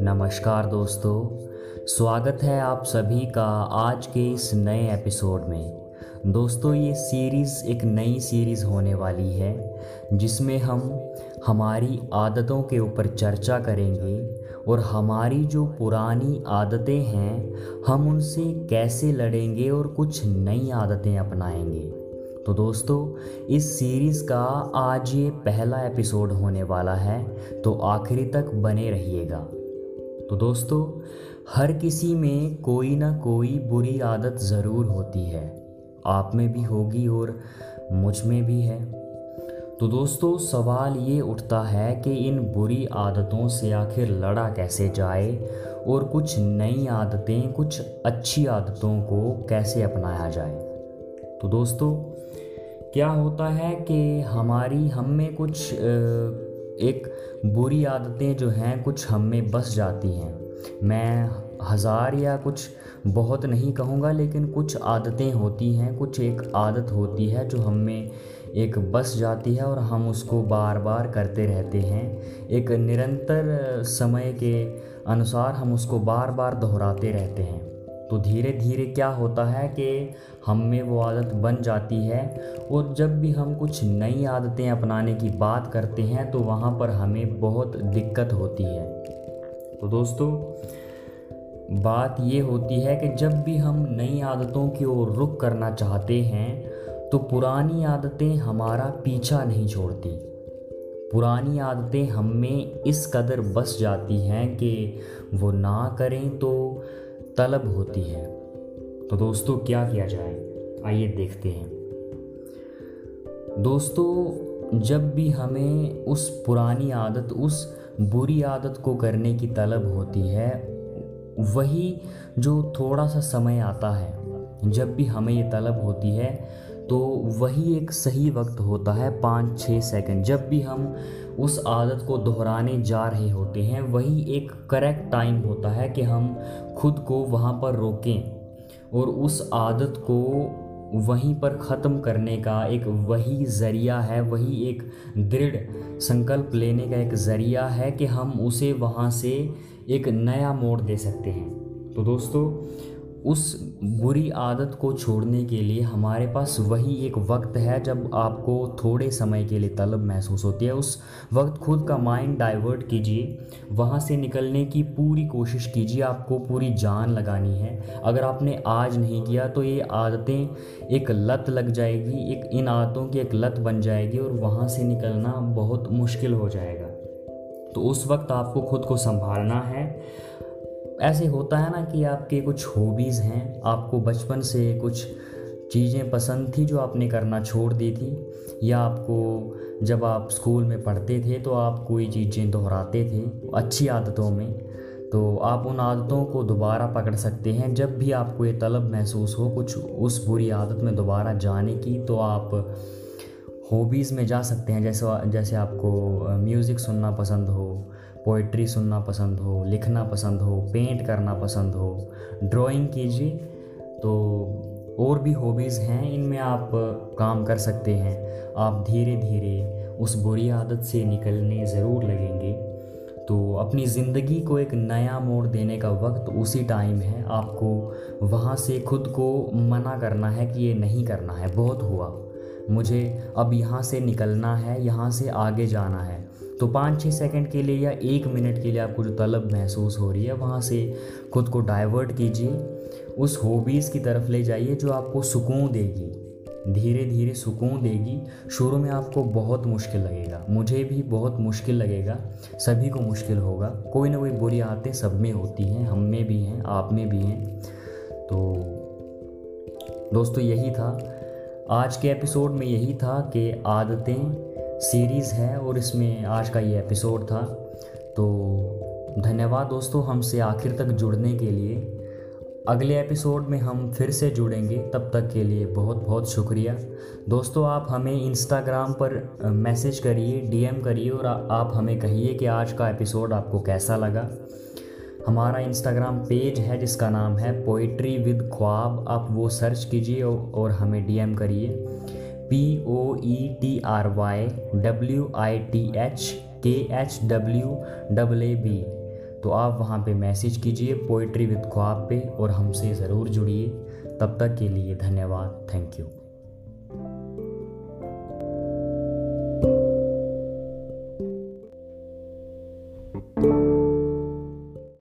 नमस्कार दोस्तों, स्वागत है आप सभी का आज के इस नए एपिसोड में। दोस्तों, ये सीरीज़ एक नई सीरीज़ होने वाली है, जिसमें हम हमारी आदतों के ऊपर चर्चा करेंगे और हमारी जो पुरानी आदतें हैं, हम उनसे कैसे लड़ेंगे और कुछ नई आदतें अपनाएँगे? तो दोस्तों, इस सीरीज़ का आज ये पहला एपिसोड होने वाला है तो आखिरी तक बने रहिएगा। तो दोस्तों, हर किसी में कोई ना कोई बुरी आदत ज़रूर होती है। आप में भी होगी और मुझमें भी है। तो दोस्तों, सवाल ये उठता है कि इन बुरी आदतों से आखिर लड़ा कैसे जाए और कुछ नई आदतें, कुछ अच्छी आदतों को कैसे अपनाया जाए? तो दोस्तों, क्या होता है कि हमारी, हम में कुछ एक बुरी आदतें जो हैं, कुछ हम में बस जाती हैं। मैं हज़ार या कुछ बहुत नहीं कहूँगा, लेकिन कुछ आदतें होती हैं, कुछ एक आदत होती है जो हम में एक बस जाती है और हम उसको बार बार करते रहते हैं। एक निरंतर समय के अनुसार हम उसको बार बार दोहराते रहते हैं। तो धीरे धीरे क्या होता है कि हम में वो आदत बन जाती है और जब भी हम कुछ नई आदतें अपनाने की बात करते हैं तो वहाँ पर हमें बहुत दिक्कत होती है। तो दोस्तों, बात ये होती है कि जब भी हम नई आदतों की ओर रुख करना चाहते हैं तो पुरानी आदतें हमारा पीछा नहीं छोड़ती। पुरानी आदतें हम में इस कदर बस जाती हैं कि वो ना करें तो तलब होती है। तो दोस्तों, क्या किया जाए? आइए देखते हैं। दोस्तों, जब भी हमें उस पुरानी आदत, उस बुरी आदत को करने की तलब होती है, वही जो थोड़ा सा समय आता है, जब भी हमें ये तलब होती है तो वही एक सही वक्त होता है पाँच छः सेकंड। जब भी हम उस आदत को दोहराने जा रहे होते हैं, वही एक करेक्ट टाइम होता है कि हम खुद को वहाँ पर रोकें और उस आदत को वहीं पर ख़त्म करने का एक वही ज़रिया है, वही एक दृढ़ संकल्प लेने का एक ज़रिया है कि हम उसे वहाँ से एक नया मोड़ दे सकते हैं। तो दोस्तों उस बुरी आदत को छोड़ने के लिए हमारे पास वही एक वक्त है जब आपको थोड़े समय के लिए तलब महसूस होती है। उस वक्त खुद का माइंड डाइवर्ट कीजिए, वहाँ से निकलने की पूरी कोशिश कीजिए, आपको पूरी जान लगानी है। अगर आपने आज नहीं किया तो ये आदतें एक लत लग जाएगी, एक इन आदतों की एक लत बन जाएगी और वहाँ से निकलना बहुत मुश्किल हो जाएगा। तो उस वक्त आपको खुद को संभालना है। ऐसे होता है ना कि आपके कुछ हॉबीज़ हैं, आपको बचपन से कुछ चीज़ें पसंद थी जो आपने करना छोड़ दी थी, या आपको जब आप स्कूल में पढ़ते थे तो आप कोई चीज़ें दोहराते थे अच्छी आदतों में तो आप उन आदतों को दोबारा पकड़ सकते हैं। जब भी आपको ये तलब महसूस हो कुछ उस बुरी आदत में दोबारा जाने की तो आप हॉबीज़ में जा सकते हैं। जैसे जैसे आपको म्यूज़िक सुनना पसंद हो पोइट्री सुनना पसंद हो, लिखना पसंद हो पेंट करना पसंद हो ड्राइंग कीजिए तो और भी हॉबीज़ हैं, इनमें आप काम कर सकते हैं। आप धीरे धीरे उस बुरी आदत से निकलने ज़रूर लगेंगे। तो अपनी ज़िंदगी को एक नया मोड़ देने का वक्त उसी टाइम है। आपको वहाँ से खुद को मना करना है कि ये नहीं करना है। बहुत हुआ। मुझे अब यहाँ से निकलना है, यहाँ से आगे जाना है। तो पाँच छः सेकंड के लिए या एक मिनट के लिए आपको जो तलब महसूस हो रही है, वहाँ से खुद को डाइवर्ट कीजिए। उस हॉबीज़ की तरफ़ ले जाइए जो आपको सुकून देगी। धीरे धीरे सुकून देगी। शुरू में आपको बहुत मुश्किल लगेगा। मुझे भी बहुत मुश्किल लगेगा। सभी को मुश्किल होगा। कोई ना कोई बुरी आदतें सब में होती हैं। हम में भी हैं, आप में भी हैं। तो दोस्तों, यही था। आज के एपिसोड में यही था कि आदतें सीरीज़ है और इसमें आज का ये एपिसोड था। तो धन्यवाद दोस्तों हमसे आखिर तक जुड़ने के लिए। अगले एपिसोड में हम फिर से जुड़ेंगे। तब तक के लिए बहुत बहुत शुक्रिया। दोस्तों आप हमें इंस्टाग्राम पर मैसेज करिए डीएम करिए और आप हमें कहिए कि आज का एपिसोड आपको कैसा लगा। हमारा इंस्टाग्राम पेज है जिसका नाम है पोइट्री विद ख्वाब आप वो सर्च कीजिए और हमें डीएम करिए। P O E T R Y W I T H K H W double A B तो आप वहाँ पे मैसेज कीजिए पोइट्री विद ख्वाब पे और हमसे ज़रूर जुड़िए। तब तक के लिए धन्यवाद। Thank you